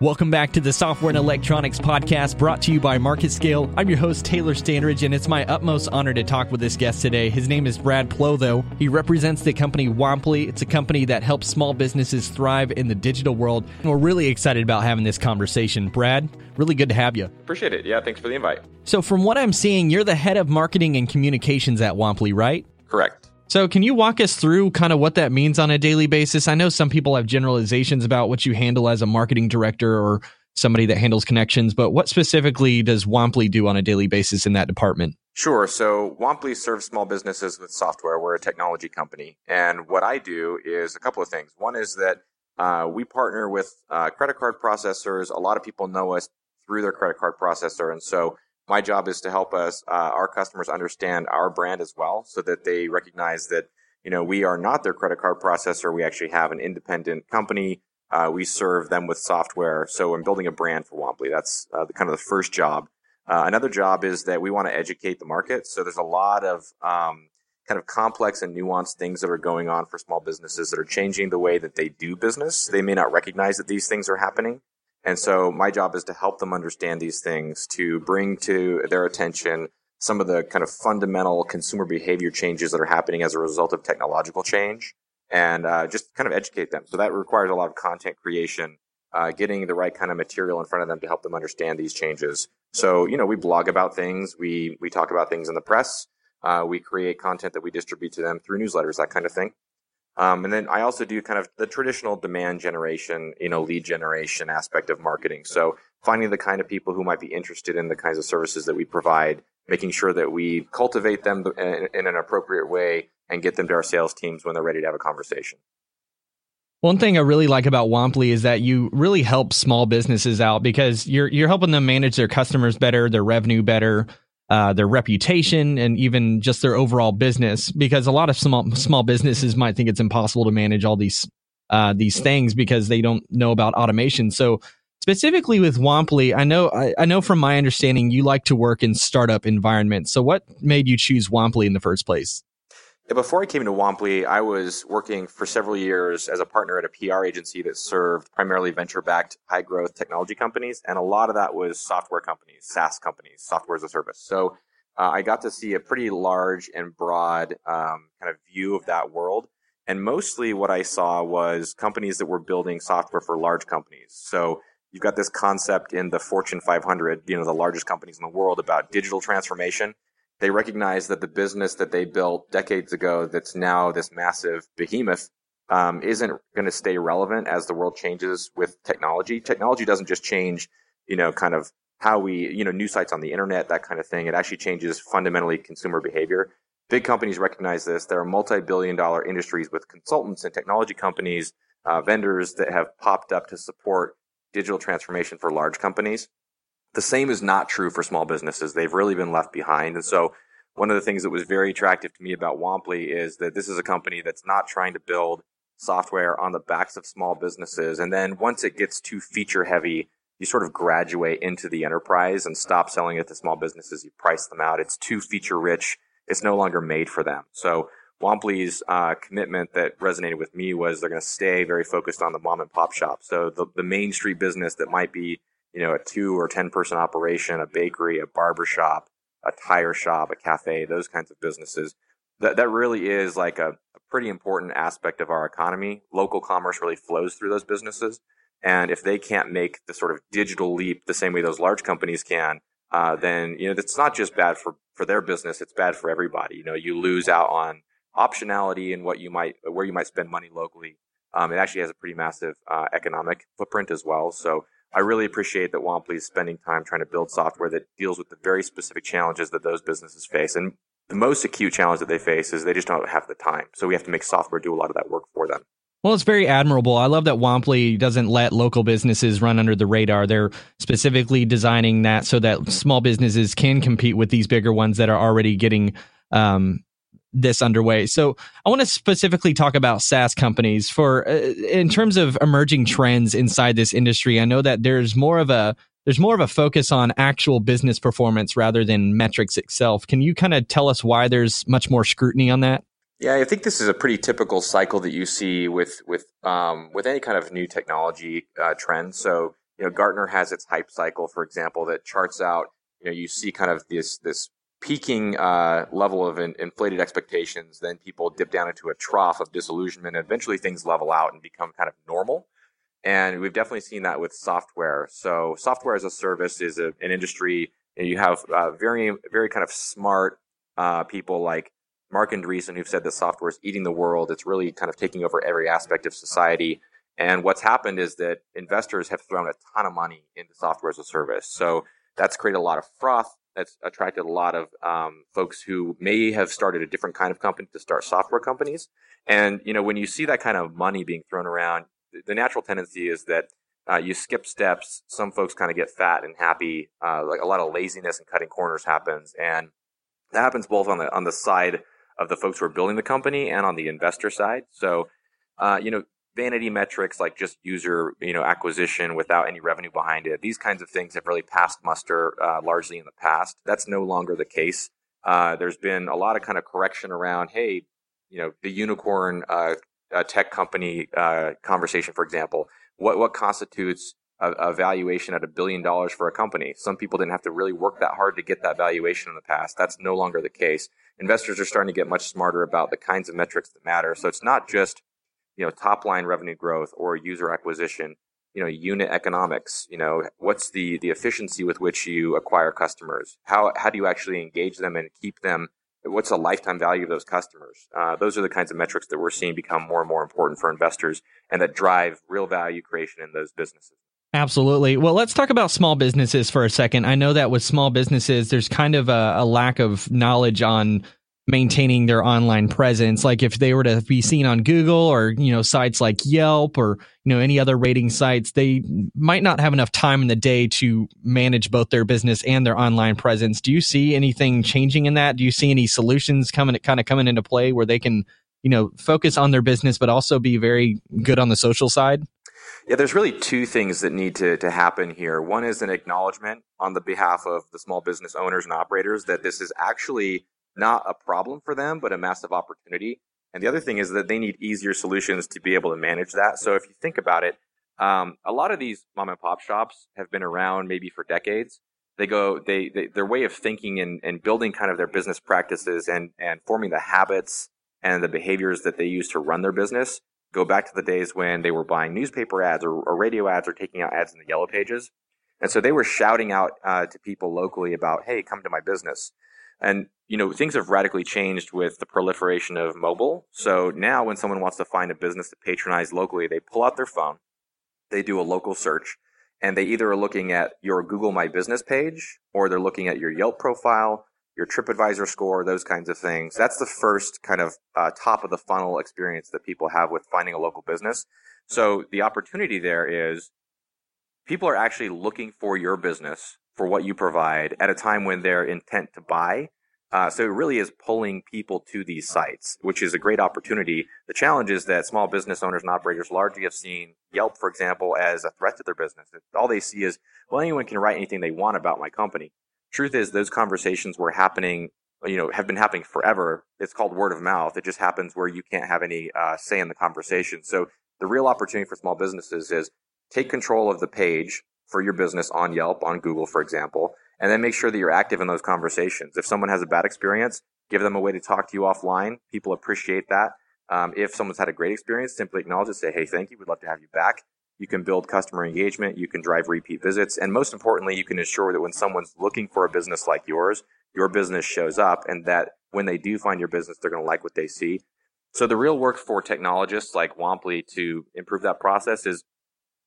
Welcome back to the Software and Electronics Podcast brought to you by MarketScale. I'm your host, Taylor Standridge, and it's my utmost honor to talk with this guest today. His name is Brad Plothow. He represents the company Womply. It's a company that helps small businesses thrive in the digital world. And we're really excited about having this conversation. Brad, really good to have you. Appreciate it. Yeah, thanks for the invite. So, from what I'm seeing, you're the head of marketing and communications at Womply, right? Correct. So, can you walk us through kind of what that means on a daily basis? I know some people have generalizations about what you handle as a marketing director or somebody that handles connections, but what specifically does Womply do on a daily basis in that department? Sure. So, Womply serves small businesses with software. We're a technology company. And what I do is a couple of things. One is that uh, we partner with uh, credit card processors. A lot of people know us through their credit card processor. And so, my job is to help us, uh, our customers understand our brand as well so that they recognize that, you know, we are not their credit card processor. We actually have an independent company. Uh, we serve them with software. So I'm building a brand for Womply. That's uh, the, kind of the first job. Uh, another job is that we want to educate the market. So there's a lot of um, kind of complex and nuanced things that are going on for small businesses that are changing the way that they do business. They may not recognize that these things are happening. And so my job is to help them understand these things, to bring to their attention some of the kind of fundamental consumer behavior changes that are happening as a result of technological change and uh, just kind of educate them. So that requires a lot of content creation, uh, getting the right kind of material in front of them to help them understand these changes. So, you know, we blog about things, we, we talk about things in the press, uh, we create content that we distribute to them through newsletters, that kind of thing. Um, and then I also do kind of the traditional demand generation, you know, lead generation aspect of marketing. So finding the kind of people who might be interested in the kinds of services that we provide, making sure that we cultivate them in, in an appropriate way and get them to our sales teams when they're ready to have a conversation. One thing I really like about Womply is that you really help small businesses out because you're you're helping them manage their customers better, their revenue better, uh, their reputation and even just their overall business because a lot of small small businesses might think it's impossible to manage all these uh, these things because they don't know about automation. So specifically with Womply, I know I, I, know from my understanding you like to work in startup environments. So what made you choose Womply in the first place? Before I came to Womply, I was working for several years as a partner at a PR agency that served primarily venture backed high growth technology companies. And a lot of that was software companies, SaaS companies, software as a service. So uh, I got to see a pretty large and broad um, kind of view of that world. And mostly what I saw was companies that were building software for large companies. So you've got this concept in the Fortune 500, you know, the largest companies in the world about digital transformation they recognize that the business that they built decades ago that's now this massive behemoth um, isn't going to stay relevant as the world changes with technology. Technology doesn't just change, you know, kind of how we, you know, new sites on the internet, that kind of thing. It actually changes fundamentally consumer behavior. Big companies recognize this. There are multi-billion dollar industries with consultants and technology companies, uh, vendors that have popped up to support digital transformation for large companies. The same is not true for small businesses. They've really been left behind. And so one of the things that was very attractive to me about Womply is that this is a company that's not trying to build software on the backs of small businesses. And then once it gets too feature heavy, you sort of graduate into the enterprise and stop selling it to small businesses. You price them out. It's too feature rich. It's no longer made for them. So Womply's uh, commitment that resonated with me was they're going to stay very focused on the mom and pop shop. So the, the main street business that might be you know, a two or 10 person operation, a bakery, a barber shop, a tire shop, a cafe, those kinds of businesses. That, that really is like a, a pretty important aspect of our economy. Local commerce really flows through those businesses. And if they can't make the sort of digital leap the same way those large companies can, uh, then, you know, it's not just bad for, for their business. It's bad for everybody. You know, you lose out on optionality and what you might, where you might spend money locally. Um, it actually has a pretty massive, uh, economic footprint as well. So, I really appreciate that Womply is spending time trying to build software that deals with the very specific challenges that those businesses face. And the most acute challenge that they face is they just don't have the time. So we have to make software do a lot of that work for them. Well, it's very admirable. I love that Womply doesn't let local businesses run under the radar. They're specifically designing that so that small businesses can compete with these bigger ones that are already getting um, this underway. So I want to specifically talk about SaaS companies for uh, in terms of emerging trends inside this industry. I know that there's more of a there's more of a focus on actual business performance rather than metrics itself. Can you kind of tell us why there's much more scrutiny on that? Yeah, I think this is a pretty typical cycle that you see with with um, with any kind of new technology uh, trend. So you know, Gartner has its hype cycle, for example, that charts out, you know, you see kind of this, this peaking uh, level of in, inflated expectations, then people dip down into a trough of disillusionment. And eventually things level out and become kind of normal. And we've definitely seen that with software. So software as a service is a, an industry. Know, you have uh, very, very kind of smart uh, people like Marc Andreessen who've said that software is eating the world. It's really kind of taking over every aspect of society. And what's happened is that investors have thrown a ton of money into software as a service. So that's created a lot of froth. That's attracted a lot of um, folks who may have started a different kind of company to start software companies. And you know, when you see that kind of money being thrown around, the natural tendency is that uh, you skip steps. Some folks kind of get fat and happy. Uh, like a lot of laziness and cutting corners happens, and that happens both on the on the side of the folks who are building the company and on the investor side. So, uh, you know, vanity metrics like just user you know acquisition without any revenue behind it. These kinds of things have really passed muster uh, largely in the past. That's no longer the case. Uh, there's been a lot of kind of correction around hey you know the unicorn uh, tech company uh, conversation for example. What what constitutes a, a valuation at a billion dollars for a company? Some people didn't have to really work that hard to get that valuation in the past. That's no longer the case. Investors are starting to get much smarter about the kinds of metrics that matter. So it's not just you know, top line revenue growth or user acquisition, you know, unit economics, you know, what's the, the efficiency with which you acquire customers? How, how do you actually engage them and keep them? What's the lifetime value of those customers? Uh, those are the kinds of metrics that we're seeing become more and more important for investors and that drive real value creation in those businesses. Absolutely. Well, let's talk about small businesses for a second. I know that with small businesses, there's kind of a, a lack of knowledge on maintaining their online presence. Like if they were to be seen on google or you know sites like yelp or you know any other rating sites they might not have enough time in the day to manage both their business and their online presence. Do you see anything changing in that? Do you see any solutions coming kind of coming into play where they can you know focus on their business but also be very good on the social side? Yeah, there's really two things that need to, to happen here. One is an acknowledgement on the behalf of the small business owners and operators that this is actually not a problem for them, but a massive opportunity. And the other thing is that they need easier solutions to be able to manage that. So if you think about it, um, a lot of these mom and pop shops have been around maybe for decades. They go, they, they their way of thinking and, and building kind of their business practices and, and forming the habits and the behaviors that they use to run their business go back to the days when they were buying newspaper ads or, or radio ads or taking out ads in the yellow pages. And so they were shouting out uh, to people locally about, hey, come to my business. And, you know, things have radically changed with the proliferation of mobile. So now when someone wants to find a business to patronize locally, they pull out their phone, they do a local search, and they either are looking at your Google My Business page or they're looking at your Yelp profile, your TripAdvisor score, those kinds of things. That's the first kind of uh, top of the funnel experience that people have with finding a local business. So the opportunity there is people are actually looking for your business for what you provide at a time when they're intent to buy. Uh, so it really is pulling people to these sites, which is a great opportunity. The challenge is that small business owners and operators largely have seen Yelp, for example, as a threat to their business. All they see is, well, anyone can write anything they want about my company. Truth is, those conversations were happening, you know, have been happening forever. It's called word of mouth. It just happens where you can't have any uh, say in the conversation. So the real opportunity for small businesses is take control of the page, for your business on Yelp, on Google, for example, and then make sure that you're active in those conversations. If someone has a bad experience, give them a way to talk to you offline. People appreciate that. Um, if someone's had a great experience, simply acknowledge it, say, hey, thank you, we'd love to have you back. You can build customer engagement, you can drive repeat visits, and most importantly, you can ensure that when someone's looking for a business like yours, your business shows up and that when they do find your business, they're going to like what they see. So the real work for technologists like Womply to improve that process is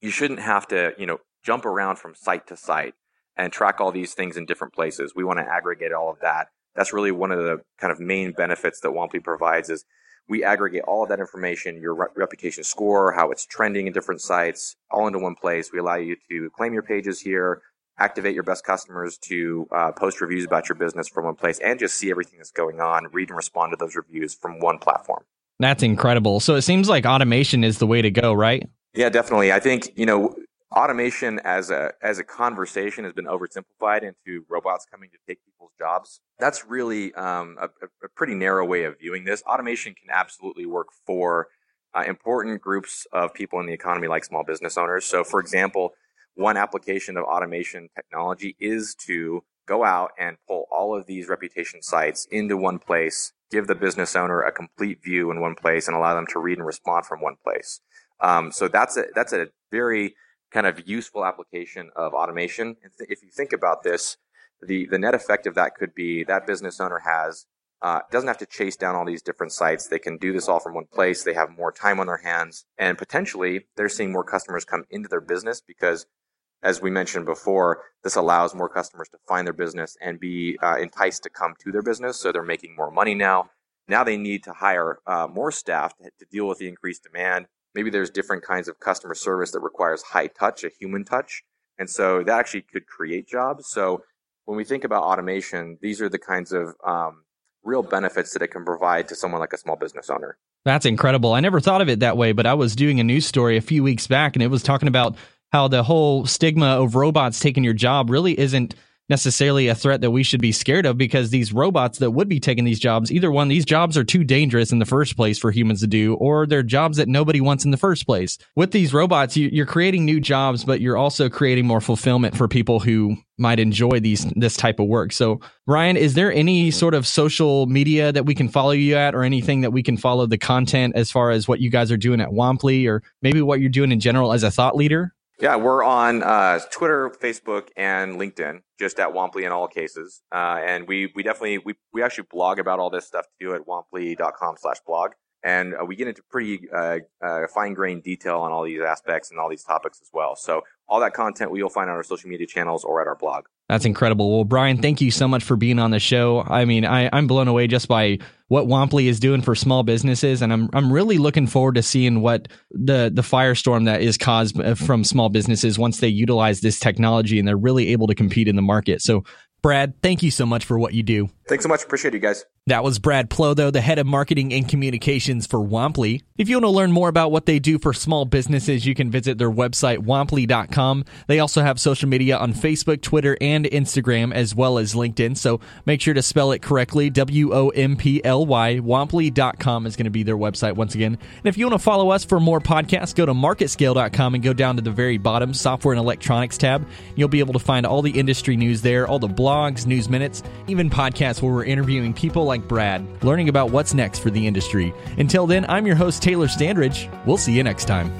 you shouldn't have to, you know, jump around from site to site and track all these things in different places. We want to aggregate all of that. That's really one of the kind of main benefits that Womply provides is we aggregate all of that information, your re- reputation score, how it's trending in different sites, all into one place. We allow you to claim your pages here, activate your best customers to uh, post reviews about your business from one place, and just see everything that's going on, read and respond to those reviews from one platform. That's incredible. So it seems like automation is the way to go, right? Yeah, definitely. I think, you know, automation as a as a conversation has been oversimplified into robots coming to take people's jobs. That's really um, a, a, pretty narrow way of viewing this. Automation can absolutely work for uh, important groups of people in the economy, like small business owners. So, for example, one application of automation technology is to go out and pull all of these reputation sites into one place, give the business owner a complete view in one place, and allow them to read and respond from one place. Um, so that's a that's a very kind of useful application of automation. If you think about this, the the net effect of that could be that business owner has uh, doesn't have to chase down all these different sites. They can do this all from one place. They have more time on their hands, and potentially they're seeing more customers come into their business because as we mentioned before, this allows more customers to find their business and be uh, enticed to come to their business. So they're making more money now. Now they need to hire uh, more staff to, to, deal with the increased demand. Maybe there's different kinds of customer service that requires high touch, a human touch. And so that actually could create jobs. So when we think about automation, these are the kinds of um, real benefits that it can provide to someone like a small business owner. That's incredible. I never thought of it that way, but I was doing a news story a few weeks back and it was talking about how the whole stigma of robots taking your job really isn't necessarily a threat that we should be scared of because these robots that would be taking these jobs, either one, these jobs are too dangerous in the first place for humans to do, or they're jobs that nobody wants in the first place. With these robots, you, are creating new jobs, but you're also creating more fulfillment for people who might enjoy these this type of work. So, Ryan, is there any sort of social media that we can follow you at, or anything that we can follow the content as far as what you guys are doing at Womply, or maybe what you're doing in general as a thought leader? Yeah, we're on uh, Twitter, Facebook, and LinkedIn, just at Womply in all cases. Uh, and we we definitely we we actually blog about all this stuff too at womply.com/blog. And uh, we get into pretty uh, uh, fine grained detail on all these aspects and all these topics as well. So all that content we will find on our social media channels or at our blog. That's incredible. Well, Brian, thank you so much for being on the show. I mean, I, I'm blown away just by what Womply is doing for small businesses, and I'm I'm really looking forward to seeing what the the firestorm that is caused uh, from small businesses once they utilize this technology and they're really able to compete in the market. So Brad, thank you so much for what you do. Thanks so much. Appreciate you guys. That was Brad Plothow, the head of marketing and communications for Womply. If you want to learn more about what they do for small businesses, you can visit their website, womply.com. They also have social media on Facebook, Twitter, and Instagram, as well as LinkedIn. So make sure to spell it correctly. W O M P L Y. Womply.com is going to be their website once again. And if you want to follow us for more podcasts, go to marketscale.com and go down to the very bottom, software and electronics tab. You'll be able to find all the industry news there, all the blogs, news minutes, even podcasts where we're interviewing people like like Brad, learning about what's next for the industry. Until then, I'm your host, Taylor Standridge. We'll see you next time.